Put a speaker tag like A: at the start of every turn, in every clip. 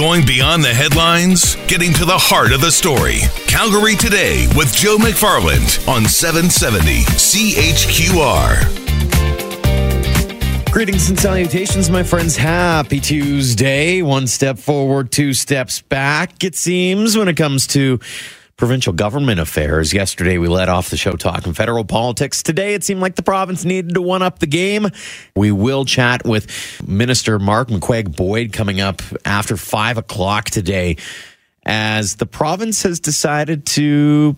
A: Going beyond the headlines, getting to the heart of the story. Calgary Today with Joe McFarland on 770 CHQR.
B: Greetings and salutations, my friends. Happy Tuesday. One step forward, two steps back, it seems, when it comes to provincial government affairs. Yesterday, we let off the show talking federal politics. Today, it seemed like the province needed to one up the game. We will chat with Minister Marg McCuaig Boyd coming up after five o'clock today as the province has decided to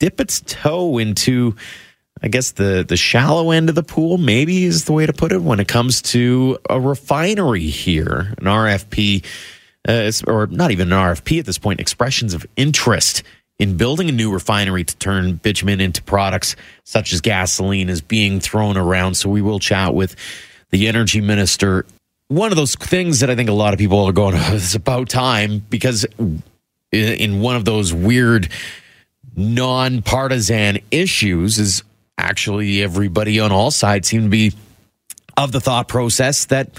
B: dip its toe into I guess the the shallow end of the pool maybe is the way to put it when it comes to a refinery here, an RFP, uh, or not even an RFP at this point, expressions of interest in building a new refinery to turn bitumen into products such as gasoline is being thrown around. So we will chat with the energy minister. One of those things that I think a lot of people are going, oh, it's about time because in one of those weird non-partisan issues is actually everybody on all sides seem to be of the thought process that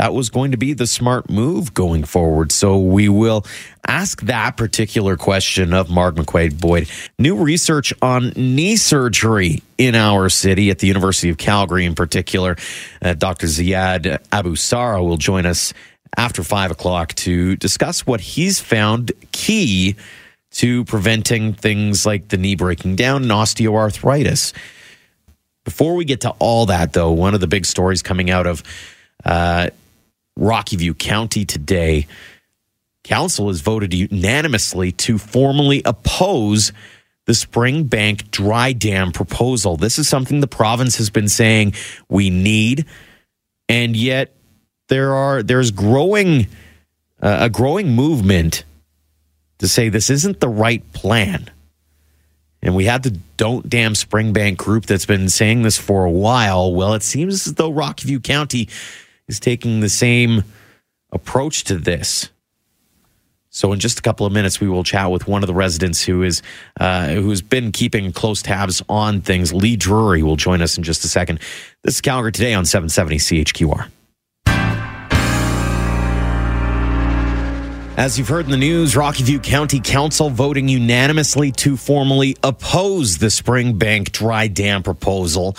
B: that was going to be the smart move going forward. So we will ask that particular question of Marg McCuaig Boyd. New research on knee surgery in our city at the University of Calgary, in particular. Uh, Dr. Ziad Abu Sara will join us after five o'clock to discuss what he's found key to preventing things like the knee breaking down and osteoarthritis. Before we get to all that, though, one of the big stories coming out of uh, Rocky View County today, council has voted unanimously to formally oppose the Springbank dry dam proposal. This is something the province has been saying we need, and yet there are there's growing uh, a growing movement to say this isn't the right plan. And we had the Don't Dam Springbank group that's been saying this for a while. Well, it seems as though Rocky View County is taking the same approach to this. So in just a couple of minutes, we will chat with one of the residents who is uh, who's been keeping close tabs on things. Lee Drury will join us in just a second. This is Calgary today on 770 CHQR. As you've heard in the news, Rocky View County Council voting unanimously to formally oppose the Springbank dry dam proposal.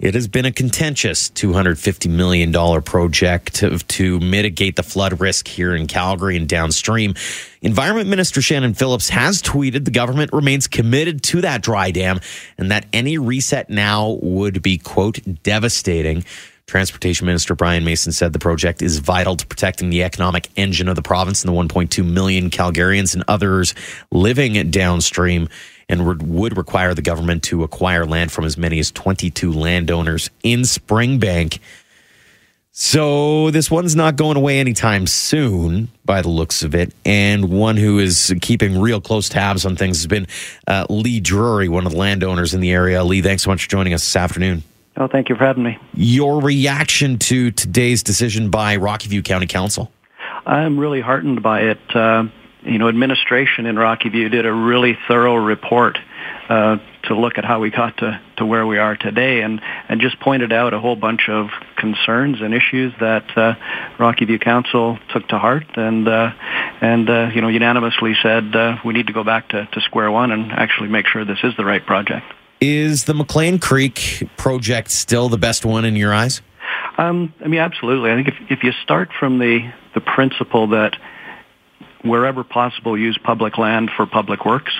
B: It has been a contentious $250 million project to, to, mitigate the flood risk here in Calgary and downstream. Environment Minister Shannon Phillips has tweeted the government remains committed to that dry dam and that any reset now would be, quote, devastating. Transportation Minister Brian Mason said the project is vital to protecting the economic engine of the province and the 1.2 million Calgarians and others living downstream and would require the government to acquire land from as many as 22 landowners in Springbank. So this one's not going away anytime soon, by the looks of it. And one who is keeping real close tabs on things has been uh, Lee Drury, one of the landowners in the area. Lee, thanks so much for joining us this afternoon.
C: Oh, thank you for having me.
B: Your reaction to today's decision by Rocky View County Council?
C: I'm really heartened by it. Uh, you know, administration in Rocky View did a really thorough report uh, to look at how we got to, to where we are today and, and just pointed out a whole bunch of concerns and issues that uh, Rocky View Council took to heart and, uh, and uh, you know, unanimously said uh, we need to go back to, to square one and actually make sure this is the right project.
B: Is the McLean Creek project still the best one in your eyes?
C: Um, I mean, absolutely. I think if, if you start from the, the principle that wherever possible use public land for public works,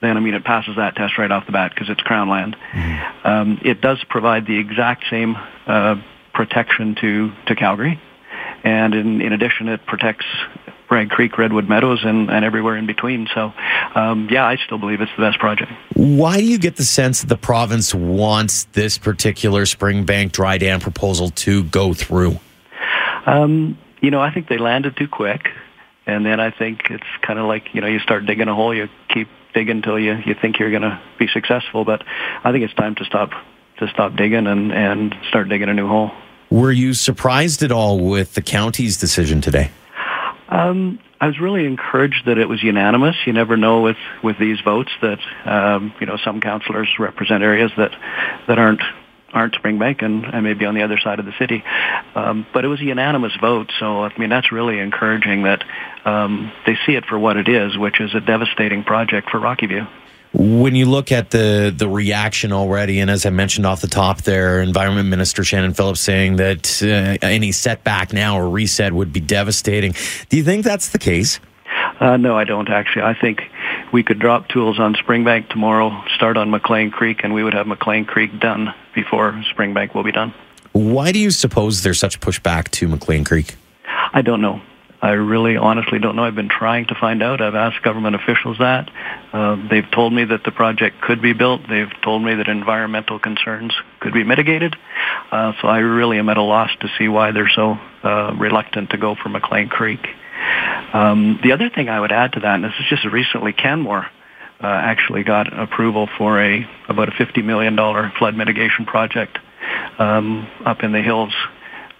C: then I mean it passes that test right off the bat because it's crown land. Mm-hmm. Um, it does provide the exact same uh, protection to to Calgary, and in, in addition, it protects Bragg Creek, Redwood Meadows, and, and everywhere in between. So, um, yeah, I still believe it's the best project.
B: Why do you get the sense that the province wants this particular Springbank dry dam proposal to go through?
C: Um, you know, I think they landed too quick. And then I think it's kind of like, you know, you start digging a hole, you keep digging until you, you think you're going to be successful. But I think it's time to stop to stop digging and, and start digging a new hole.
B: Were you surprised at all with the county's decision today?
C: Um, I was really encouraged that it was unanimous. You never know with, with these votes that um, you know some councillors represent areas that that aren't aren't Springbank and, and maybe on the other side of the city. Um, but it was a unanimous vote, so I mean that's really encouraging that um, they see it for what it is, which is a devastating project for Rocky View.
B: When you look at the the reaction already, and as I mentioned off the top there, Environment Minister Shannon Phillips saying that uh, any setback now or reset would be devastating. Do you think that's the case?
C: Uh, no, I don't actually. I think we could drop tools on Springbank tomorrow, start on McLean Creek, and we would have McLean Creek done before Springbank will be done.
B: Why do you suppose there's such pushback to McLean Creek?
C: I don't know. I really honestly don't know. I've been trying to find out. I've asked government officials that. Uh, they've told me that the project could be built. They've told me that environmental concerns could be mitigated. Uh, so I really am at a loss to see why they're so uh, reluctant to go for McLean Creek. Um, the other thing I would add to that, and this is just recently, Canmore uh, actually got approval for a about a $50 million flood mitigation project um, up in the hills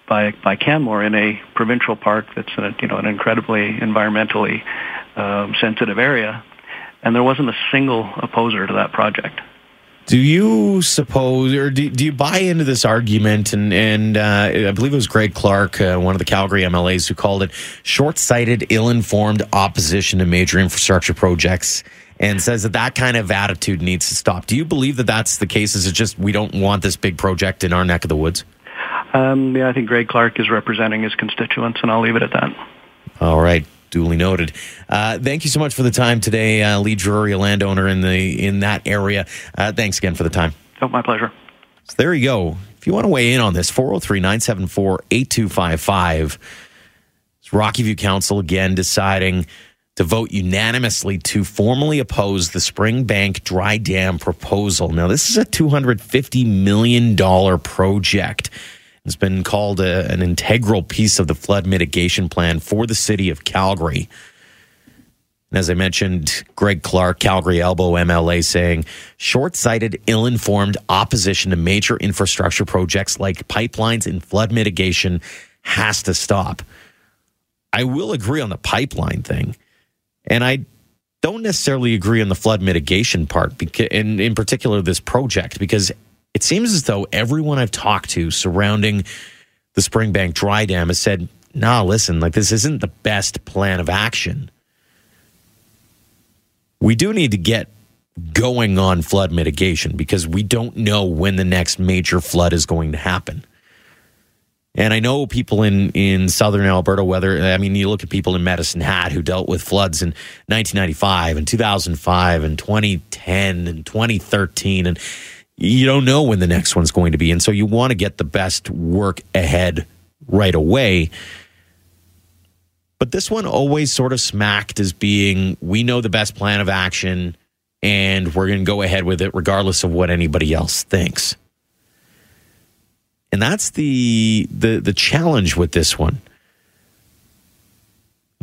C: by by Canmore in a provincial park that's a, you know an incredibly environmentally um, sensitive area, and there wasn't a single opposer to that project.
B: Do you suppose, or do, do you buy into this argument? And and uh, I believe it was Greg Clark, uh, one of the Calgary MLAs, who called it short-sighted, ill-informed opposition to major infrastructure projects, and says that that kind of attitude needs to stop. Do you believe that that's the case? Is it just we don't want this big project in our neck of the woods?
C: Um, yeah, I think Greg Clark is representing his constituents, and I'll leave it at that.
B: All right. Duly noted. Uh, thank you so much for the time today, uh, Lee Drury, a landowner in the in that area. Uh, thanks again for the time.
C: Oh, my pleasure.
B: So there you go. If you want to weigh in on this, 403 974 8255. Rocky View Council again deciding to vote unanimously to formally oppose the Springbank Dry Dam proposal. Now, this is a $250 million project. It's been called a, an integral piece of the flood mitigation plan for the city of Calgary. And as I mentioned, Greg Clark, Calgary Elbow MLA, saying short sighted, ill informed opposition to major infrastructure projects like pipelines and flood mitigation has to stop. I will agree on the pipeline thing. And I don't necessarily agree on the flood mitigation part, in, in particular, this project, because it seems as though everyone I've talked to surrounding the Springbank Dry Dam has said, nah, listen, like this isn't the best plan of action. We do need to get going on flood mitigation because we don't know when the next major flood is going to happen. And I know people in, in southern Alberta, whether, I mean, you look at people in Medicine Hat who dealt with floods in 1995 and 2005 and 2010 and 2013. And you don't know when the next one's going to be. And so you want to get the best work ahead right away. But this one always sort of smacked as being we know the best plan of action and we're going to go ahead with it regardless of what anybody else thinks. And that's the the the challenge with this one.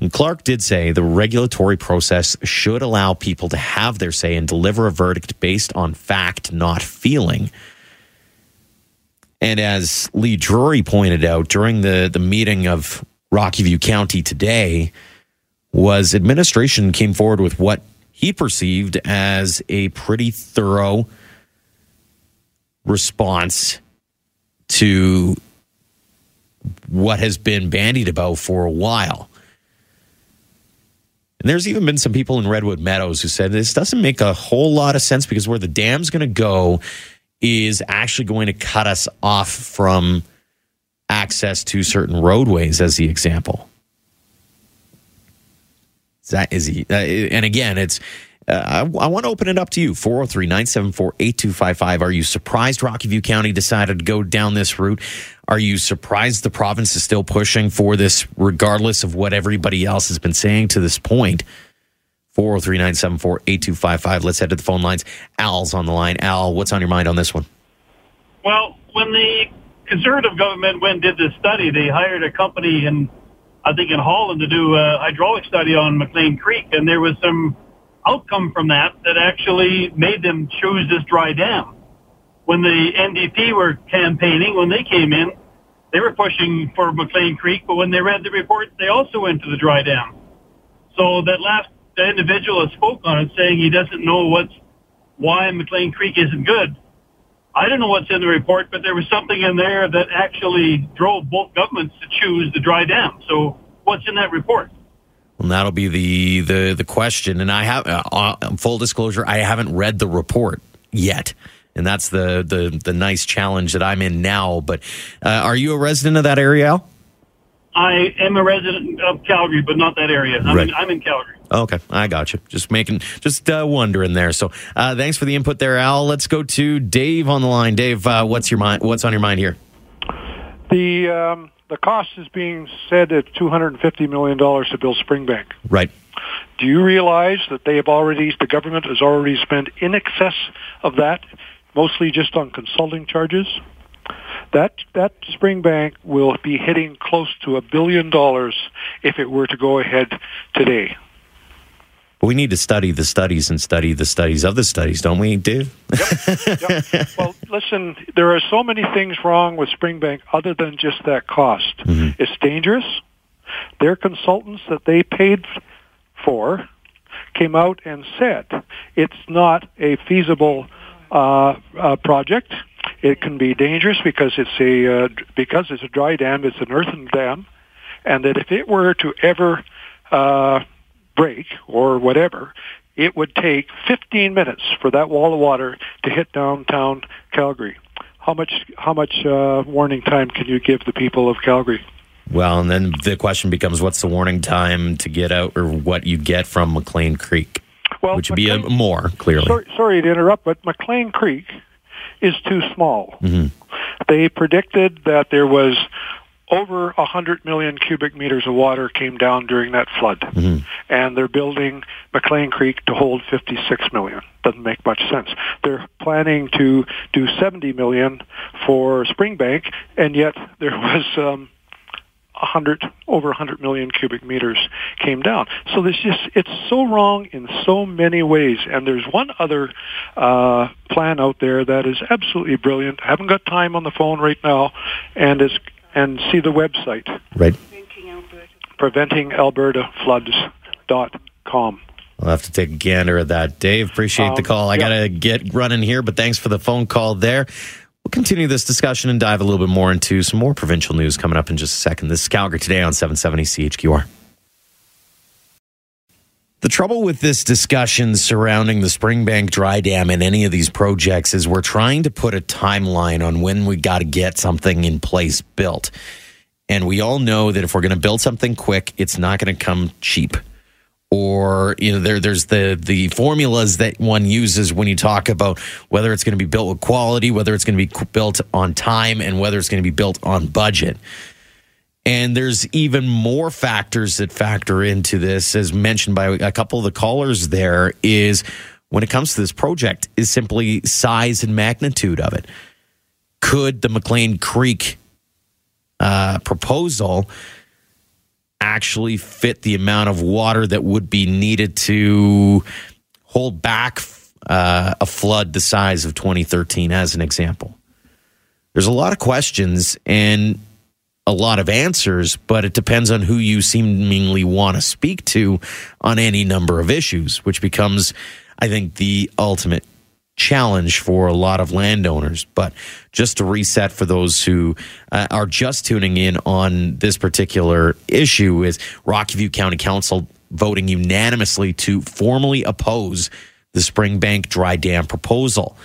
B: And Clark did say the regulatory process should allow people to have their say and deliver a verdict based on fact, not feeling. And as Lee Drury pointed out during the, the meeting of Rocky View County today, was administration came forward with what he perceived as a pretty thorough response to what has been bandied about for a while. And there's even been some people in Redwood Meadows who said this doesn't make a whole lot of sense because where the dam's going to go is actually going to cut us off from access to certain roadways, as the example. That is he? Uh, and again, it's. Uh, I, I want to open it up to you 403 974 8255. Are you surprised Rocky View County decided to go down this route? Are you surprised the province is still pushing for this, regardless of what everybody else has been saying to this point? 403 974 8255. Let's head to the phone lines. Al's on the line. Al, what's on your mind on this one?
D: Well, when the Conservative government went did this study, they hired a company in, I think, in Holland to do a hydraulic study on McLean Creek, and there was some outcome from that that actually made them choose this dry dam when the NDP were campaigning, when they came in, they were pushing for McLean Creek, but when they read the report, they also went to the dry dam. So that last individual that spoke on it saying he doesn't know what's why McLean Creek isn't good. I don't know what's in the report, but there was something in there that actually drove both governments to choose the dry dam. So what's in that report?
B: Well, that'll be the the the question. And I have uh, uh, full disclosure, I haven't read the report yet. And that's the, the, the nice challenge that I'm in now. But uh, are you a resident of that area, Al?
D: I am a resident of Calgary, but not that area. I'm, right. in, I'm in Calgary.
B: Okay, I got you. Just making, just uh, wondering there. So, uh, thanks for the input there, Al. Let's go to Dave on the line. Dave, uh, what's your mind? What's on your mind here?
E: The um, the cost is being said at two hundred and fifty million dollars to build Springbank.
B: Right.
E: Do you realize that they have already, the government has already spent in excess of that, mostly just on consulting charges? That that Springbank will be hitting close to a billion dollars if it were to go ahead today.
B: We need to study the studies and study the studies of the studies, don't we, Dave?
E: Yep, yep. Well, listen, there are so many things wrong with Springbank other than just that cost. Mm-hmm. It's dangerous. Their consultants that they paid for came out and said it's not a feasible uh, uh, project. It can be dangerous because it's a uh, because it's a dry dam. It's an earthen dam, and that if it were to ever uh, break or whatever, it would take 15 minutes for that wall of water to hit downtown Calgary. How much how much uh, warning time can you give the people of Calgary?
B: Well, and then the question becomes, what's the warning time to get out, or what you get from McLean Creek? Well, which would be a more clearly.
E: Sorry, sorry, to interrupt, but McLean Creek is too small. Mm-hmm. They predicted that there was over 100 million cubic meters of water came down during that flood. Mm-hmm. And they're building McLean Creek to hold 56 million. Doesn't make much sense. They're planning to do 70 million for Springbank, and yet there was um, 100 over 100 million cubic meters came down. So this just it's so wrong in so many ways. And there's one other uh, plan out there that is absolutely brilliant. I haven't got time on the phone right now, and is and see the website.
B: Right.
E: PreventingAlbertaFloods.com.
B: I'll have to take a gander at that. Dave, appreciate um, the call. I got to get running here, but thanks for the phone call there. We'll continue this discussion and dive a little bit more into some more provincial news coming up in just a second. This is Calgary Today on 770 CHQR. The trouble with this discussion surrounding the Springbank Dry Dam and any of these projects is we're trying to put a timeline on when we got to get something in place built. And we all know that if we're going to build something quick, it's not going to come cheap or you know there there's the the formulas that one uses when you talk about whether it's going to be built with quality, whether it's going to be built on time, and whether it's going to be built on budget. And there's even more factors that factor into this, as mentioned by a couple of the callers. There is when it comes to this project is simply size and magnitude of it. Could the McLean Creek uh, proposal? actually fit the amount of water that would be needed to hold back uh, a flood the size of 2013, as an example. There's a lot of questions and a lot of answers, but it depends on who you seemingly want to speak to on any number of issues, which becomes, I think, the ultimate challenge for a lot of landowners. But just to reset for those who uh, are just tuning in on this particular issue is Rocky County Council voting unanimously to formally oppose the Springbank dry dam proposal.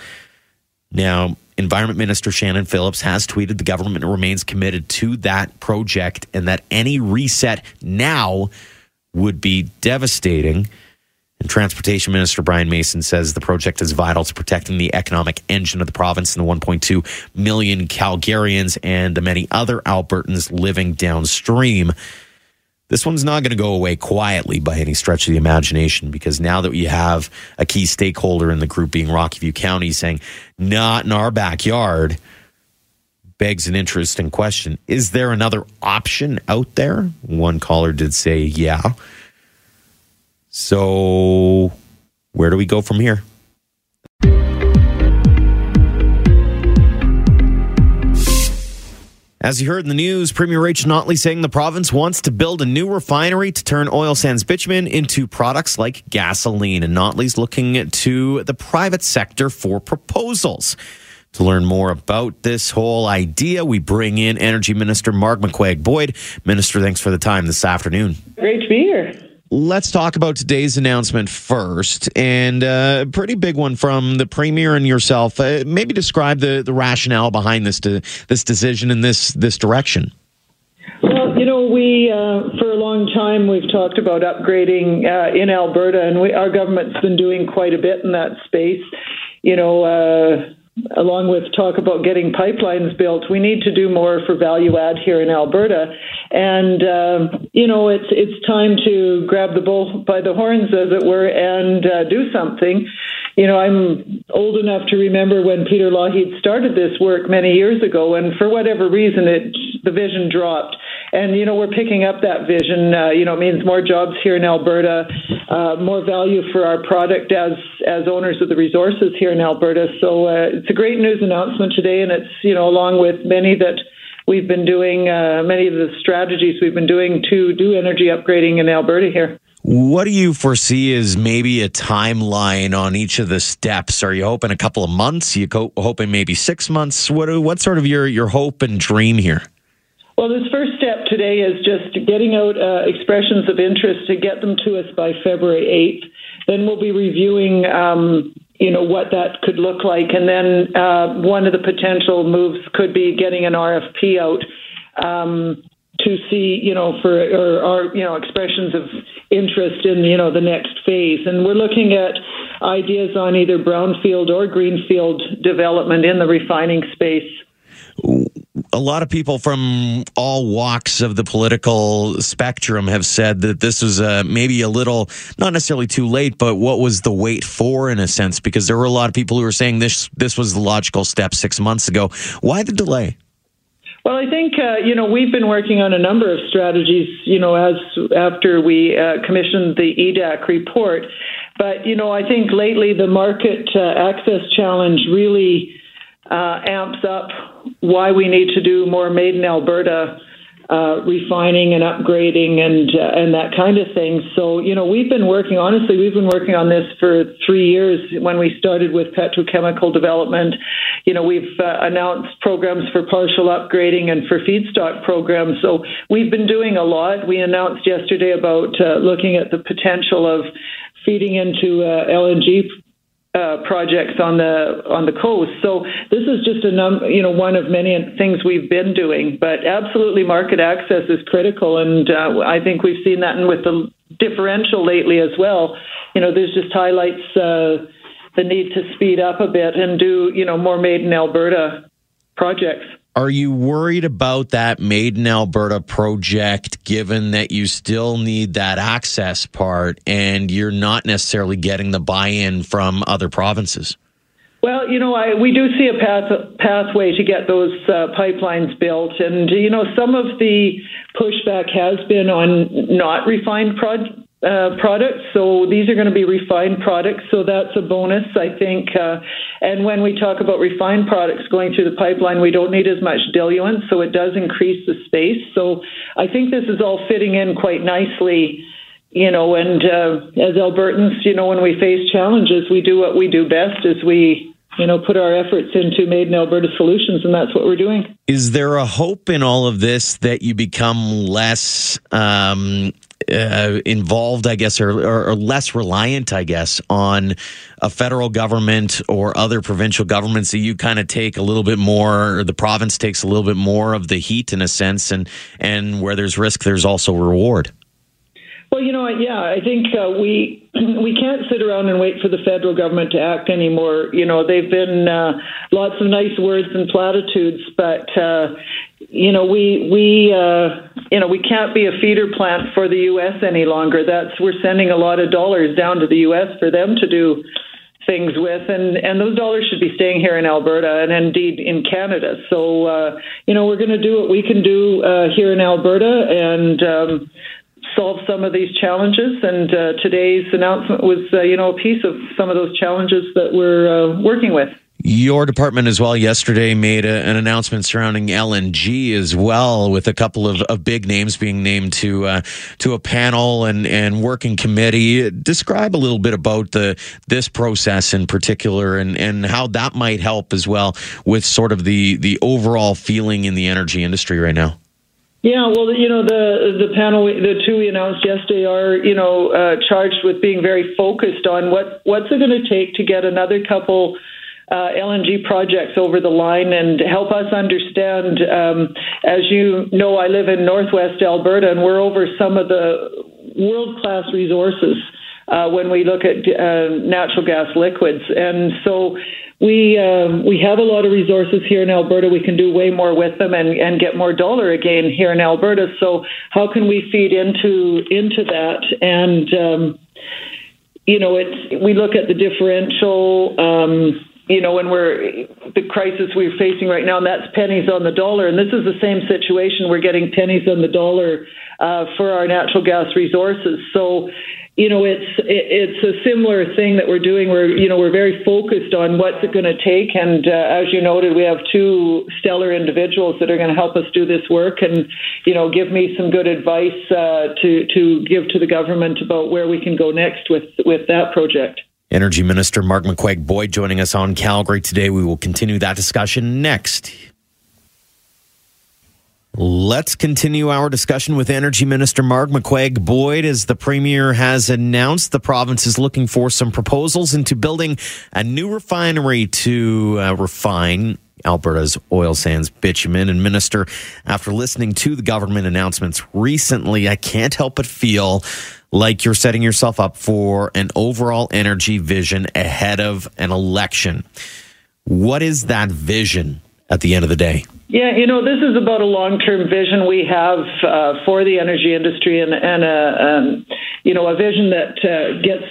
B: Now, Environment Minister Shannon Phillips has tweeted the government remains committed to that project and that any reset now would be devastating. And Transportation Minister Brian Mason says the project is vital to protecting the economic engine of the province and the 1.2 million Calgarians and the many other Albertans living downstream. This one's not going to go away quietly by any stretch of the imagination because now that we have a key stakeholder in the group being Rocky View County saying, not in our backyard, begs an interesting question. Is there another option out there? One caller did say, yeah. So, where do we go from here? As you heard in the news, Premier Rachel Notley saying the province wants to build a new refinery to turn oil sands bitumen into products like gasoline. And Notley's looking to the private sector for proposals. To learn more about this whole idea, we bring in Energy Minister Marg McCuaig Boyd. Minister, thanks for the time this afternoon.
F: Great to be here.
B: Let's talk about today's announcement first, and uh, a pretty big one from the premier and yourself. Uh, maybe describe the, the rationale behind this to, this decision in this this direction.
F: Well, you know, we uh, for a long time we've talked about upgrading uh, in Alberta, and we, our government's been doing quite a bit in that space. You know uh, along with talk about getting pipelines built, we need to do more for value add here in Alberta. And uh, you know, it's it's time to grab the bull by the horns, as it were, and uh, do something. You know, I'm old enough to remember when Peter Lougheed started this work many years ago, and for whatever reason, it the vision dropped. And you know, we're picking up that vision. Uh, you know, it means more jobs here in Alberta, uh, more value for our product as as owners of the resources here in Alberta. So uh, it's a great news announcement today, and it's you know along with many that we've been doing, uh, many of the strategies we've been doing to do energy upgrading in Alberta here.
B: What do you foresee as maybe a timeline on each of the steps? Are you hoping a couple of months? Are you hoping maybe six months? What what sort of your your hope and dream here?
F: Well, this first step today is just getting out uh, expressions of interest to get them to us by February 8th. Then we'll be reviewing, um, you know, what that could look like. And then uh, one of the potential moves could be getting an RFP out um, to see, you know, for or, or, you know expressions of interest in you know the next phase. And we're looking at ideas on either brownfield or greenfield development in the refining space
B: a lot of people from all walks of the political spectrum have said that this was uh, maybe a little, not necessarily too late, but what was the wait for in a sense? Because there were a lot of people who were saying this this was the logical step six months ago. Why the delay?
F: Well, I think uh, you know we've been working on a number of strategies. You know, as after we uh, commissioned the EDAC report, but you know I think lately the market uh, access challenge really uh, amps up why we need to do more made in Alberta uh, refining and upgrading and uh, and that kind of thing. So you know we've been working honestly we've been working on this for three years. When we started with petrochemical development, you know we've uh, announced programs for partial upgrading and for feedstock programs. So we've been doing a lot. We announced yesterday about uh, looking at the potential of feeding into uh, LNG uh, projects on the on the coast. So this is just a num- you know one of many things we've been doing. But absolutely, market access is critical, and uh, I think we've seen that with the differential lately as well. You know, this just highlights uh, the need to speed up a bit and do you know more made in Alberta projects.
B: Are you worried about that Made in Alberta project, given that you still need that access part and you're not necessarily getting the buy in from other provinces?
F: Well, you know, I, we do see a path, pathway to get those uh, pipelines built. And, you know, some of the pushback has been on not refined projects uh, products. So these are going to be refined products. So that's a bonus, I think. Uh, and when we talk about refined products going through the pipeline, we don't need as much diluent, so it does increase the space. So I think this is all fitting in quite nicely. You know, and uh, as Albertans, you know, when we face challenges, we do what we do best is we you know, put our efforts into Made in Alberta solutions, and that's what we're doing.
B: Is there a hope in all of this that you become less um, uh, involved, I guess, or, or, or, less reliant, I guess, on a federal government or other provincial governments. that you kind of take a little bit more, or the province takes a little bit more of the heat in a sense, and and where there's risk, there's also reward.
F: Well, you know, yeah, I think uh, we we can't sit around and wait for the federal government to act anymore. You know, they've been uh, lots of nice words and platitudes, but uh, you know, we we uh, you know we can't be a feeder plant for the U.S. any longer. That's we're sending a lot of dollars down to the U.S. for them to do things with, and and those dollars should be staying here in Alberta and indeed in Canada. So uh, you know we're going to do what we can do uh, here in Alberta and. Um, solve some of these challenges. And uh, today's announcement was, uh, you know, a piece of some of those challenges that we're uh, working with.
B: Your department as well yesterday made a, an announcement surrounding LNG as well, with a couple of, of big names being named to uh, to a panel and, and working committee. Describe a little bit about the this process in particular and, and how that might help as well with sort of the the overall feeling in the energy industry right now.
F: Yeah, well, you know, the the panel, the two we announced yesterday are, you know, uh, charged with being very focused on what what's it going to take to get another couple uh, LNG projects over the line and help us understand. Um, as you know, I live in Northwest Alberta, and we're over some of the world class resources uh, when we look at uh, natural gas liquids, and so we um, we have a lot of resources here in Alberta. We can do way more with them and, and get more dollar again here in Alberta. So how can we feed into into that? And um, you know, it's we look at the differential. Um, you know, when we're the crisis we're facing right now, and that's pennies on the dollar. And this is the same situation. We're getting pennies on the dollar uh, for our natural gas resources. So you know, it's it's a similar thing that we're doing. We're you know we're very focused on what's it going to take, and uh, as you noted, we have two stellar individuals that are going to help us do this work, and you know give me some good advice uh, to to give to the government about where we can go next with with that project.
B: Energy Minister Marg McCuaig Boyd joining us on Calgary today. We will continue that discussion next. Let's continue our discussion with Energy Minister Marg McCuaig Boyd as the Premier has announced the province is looking for some proposals into building a new refinery to uh, refine Alberta's oil sands bitumen. And, Minister, after listening to the government announcements recently, I can't help but feel like you're setting yourself up for an overall energy vision ahead of an election. What is that vision at the end of the day?
F: Yeah, you know, this is about a long-term vision we have uh, for the energy industry, and, and a, um, you know, a vision that uh, gets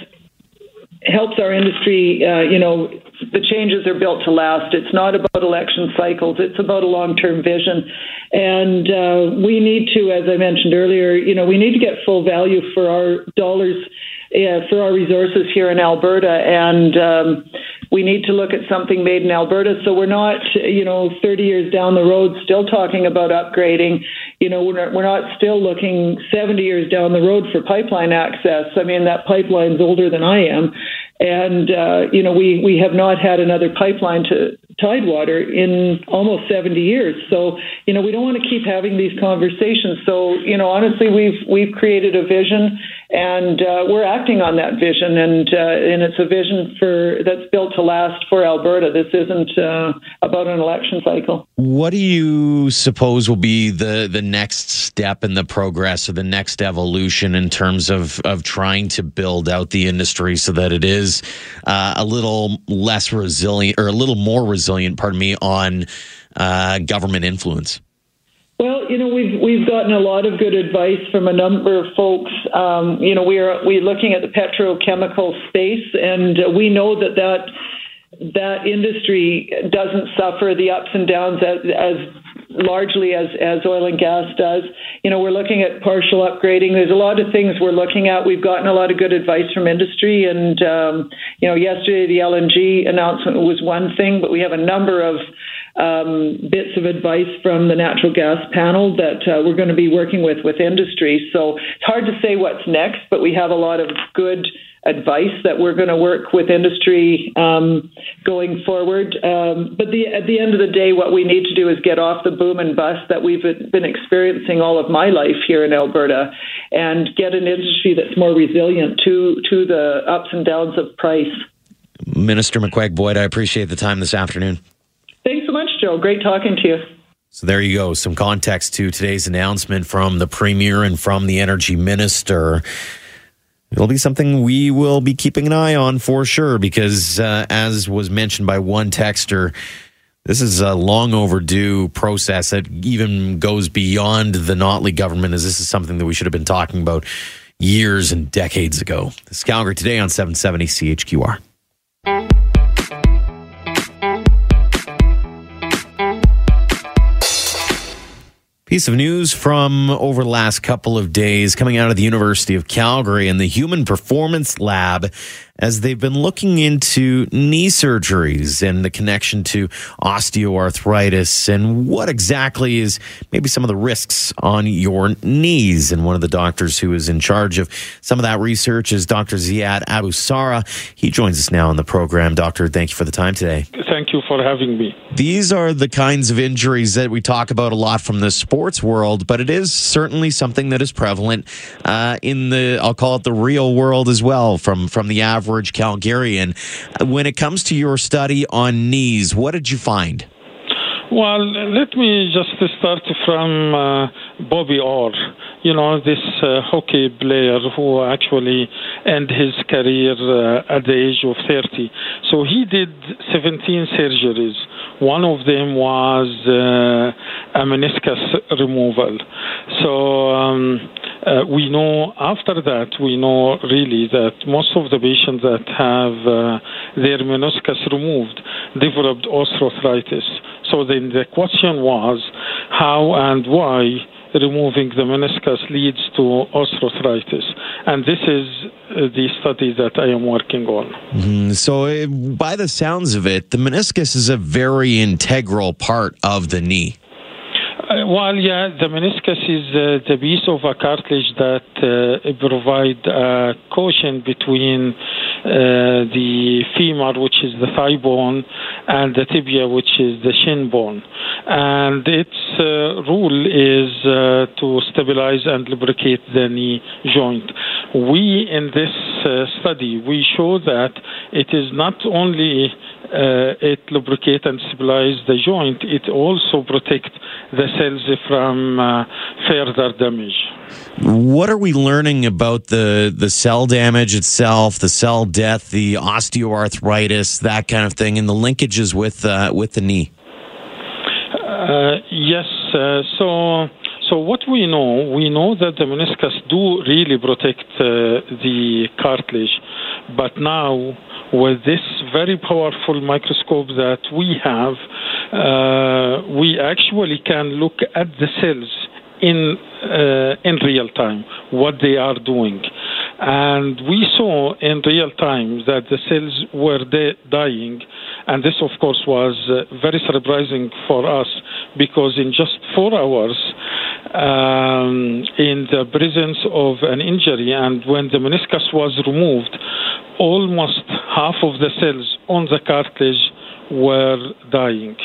F: helps our industry. Uh, you know, the changes are built to last. It's not about election cycles. It's about a long-term vision, and uh, we need to, as I mentioned earlier, you know, we need to get full value for our dollars. Uh, for our resources here in Alberta, and um, we need to look at something made in Alberta. So we're not, you know, 30 years down the road still talking about upgrading. You know, we're not, we're not still looking 70 years down the road for pipeline access. I mean, that pipeline's older than I am. And, uh, you know, we, we have not had another pipeline to Tidewater in almost 70 years. So, you know, we don't want to keep having these conversations. So, you know, honestly, we've, we've created a vision and uh, we're acting on that vision. And, uh, and it's a vision for, that's built to last for Alberta. This isn't uh, about an election cycle.
B: What do you suppose will be the, the next step in the progress or the next evolution in terms of, of trying to build out the industry so that it is uh, a little less resilient or a little more resilient, pardon me, on uh, government influence?
F: Well, you know, we've we've gotten a lot of good advice from a number of folks. Um, you know, we're we're looking at the petrochemical space, and we know that that that industry doesn't suffer the ups and downs as, as largely as, as oil and gas does. You know, we're looking at partial upgrading. There's a lot of things we're looking at. We've gotten a lot of good advice from industry. And, um, you know, yesterday the LNG announcement was one thing, but we have a number of um, bits of advice from the natural gas panel that uh, we're going to be working with with industry. So it's hard to say what's next, but we have a lot of good advice that we're going to work with industry um, going forward. Um, but the, at the end of the day, what we need to do is get off the boom and bust that we've been experiencing all of my life here in Alberta, and get an industry that's more resilient to to the ups and downs of price.
B: Minister McCuaig Boyd, I appreciate the time this afternoon.
F: Joe. Great talking to you.
B: So there you go. Some context to today's announcement from the Premier and from the Energy Minister. It'll be something we will be keeping an eye on for sure because, uh, as was mentioned by one texter, this is a long overdue process that even goes beyond the Notley government, as this is something that we should have been talking about years and decades ago. This is Calgary today on 770 CHQR. Piece of news from over the last couple of days coming out of the University of Calgary and the Human Performance Lab as they've been looking into knee surgeries and the connection to osteoarthritis and what exactly is maybe some of the risks on your knees. And one of the doctors who is in charge of some of that research is Dr. Ziad Abu Sara. He joins us now on the program. Doctor, thank you for the time today.
G: Thank you for having me.
B: These are the kinds of injuries that we talk about a lot from the sports world, but it is certainly something that is prevalent uh, in the, I'll call it the real world as well, from, from the average Calgarian. When it comes to your study on knees, what did you find?
G: Well, let me just start from uh, Bobby Orr. You know, this uh, hockey player who actually ended his career uh, at the age of 30. So he did 17 surgeries. One of them was uh, a meniscus removal. So um, uh, we know after that, we know really that most of the patients that have uh, their meniscus removed developed osteoarthritis. So then the question was how and why removing the meniscus leads to osteoarthritis. And this is uh, the study that I am working on.
B: Mm-hmm. So, uh, by the sounds of it, the meniscus is a very integral part of the knee.
G: Uh, well, yeah, the meniscus is uh, the piece of a cartilage that uh, provide a cushion between uh, the femur, which is the thigh bone, and the tibia, which is the shin bone. And its uh, rule is uh, to stabilize and lubricate the knee joint. We, in this study, we show that it is not only uh, it lubricate and stabilize the joint, it also protect the cells from uh, further damage.
B: What are we learning about the the cell damage itself, the cell death, the osteoarthritis, that kind of thing, and the linkages with uh, with the knee?
G: Uh, yes. Uh, so. So what we know, we know that the meniscus do really protect uh, the cartilage, but now with this very powerful microscope that we have, uh, we actually can look at the cells in uh, in real time what they are doing. And we saw in real time that the cells were de- dying. And this of course was uh, very surprising for us because in just 4 hours um, in the presence of an injury and when the meniscus was removed almost half of the cells on the cartilage were dying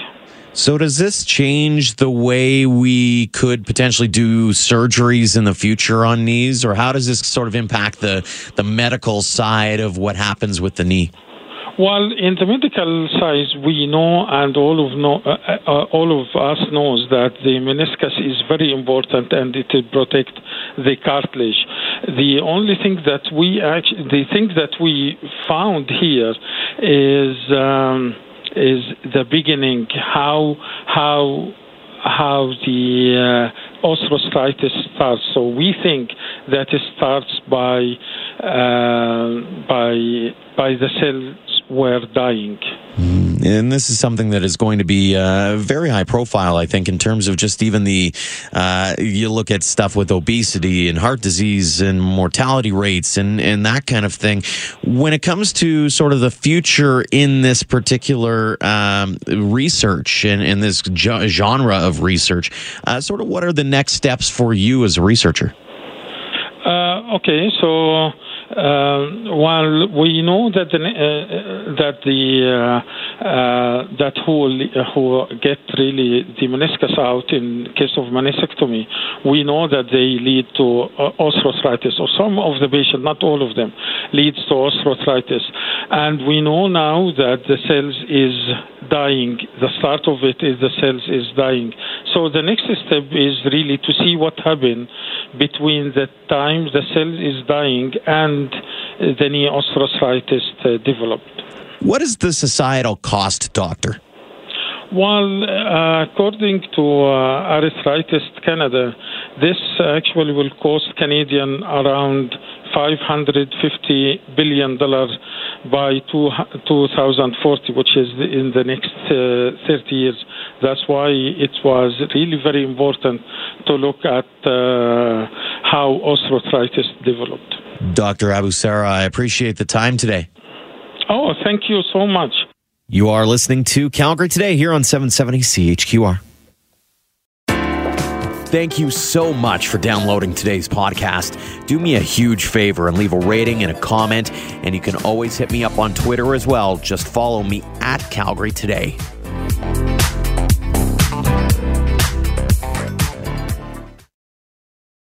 B: so, does this change the way we could potentially do surgeries in the future on knees, or how does this sort of impact the the medical side of what happens with the knee?
G: Well, in the medical side, we know, and all of know, uh, uh, all of us knows that the meniscus is very important, and it will protect the cartilage. The only thing that we actually, the thing that we found here is. Um, is the beginning how how how the uh, osteoarthritis starts. So we think that it starts by uh, by by the cells were dying.
B: Mm, and this is something that is going to be uh, very high profile, I think, in terms of just even the. Uh, you look at stuff with obesity and heart disease and mortality rates and, and that kind of thing. When it comes to sort of the future in this particular um, research and in this genre of research, uh, sort of what are the next steps for you as a researcher?
G: Uh, okay, so uh, while we know that the uh, that the uh, uh that who who get really the meniscus out in case of meniscectomy, we know that they lead to uh, osteoarthritis, or some of the patients, not all of them, leads to osteoarthritis, and we know now that the cells is dying. The start of it is the cells is dying. So the next step is really to see what happened between the time the cell is dying and the knee osteoarthritis uh, developed.
B: What is the societal cost, doctor?
G: Well, uh, according to uh, Arthritis Canada, this actually will cost Canadian around 550 billion dollars by two, 2040, which is in the next uh, 30 years. That's why it was really very important to look at uh, how osteoarthritis developed.
B: Dr. Abu Sara, I appreciate the time today.
G: Oh, thank you so much.
B: You are listening to Calgary Today here on 770 CHQR. Thank you so much for downloading today's podcast. Do me a huge favor and leave a rating and a comment. And you can always hit me up on Twitter as well. Just follow me at Calgary Today.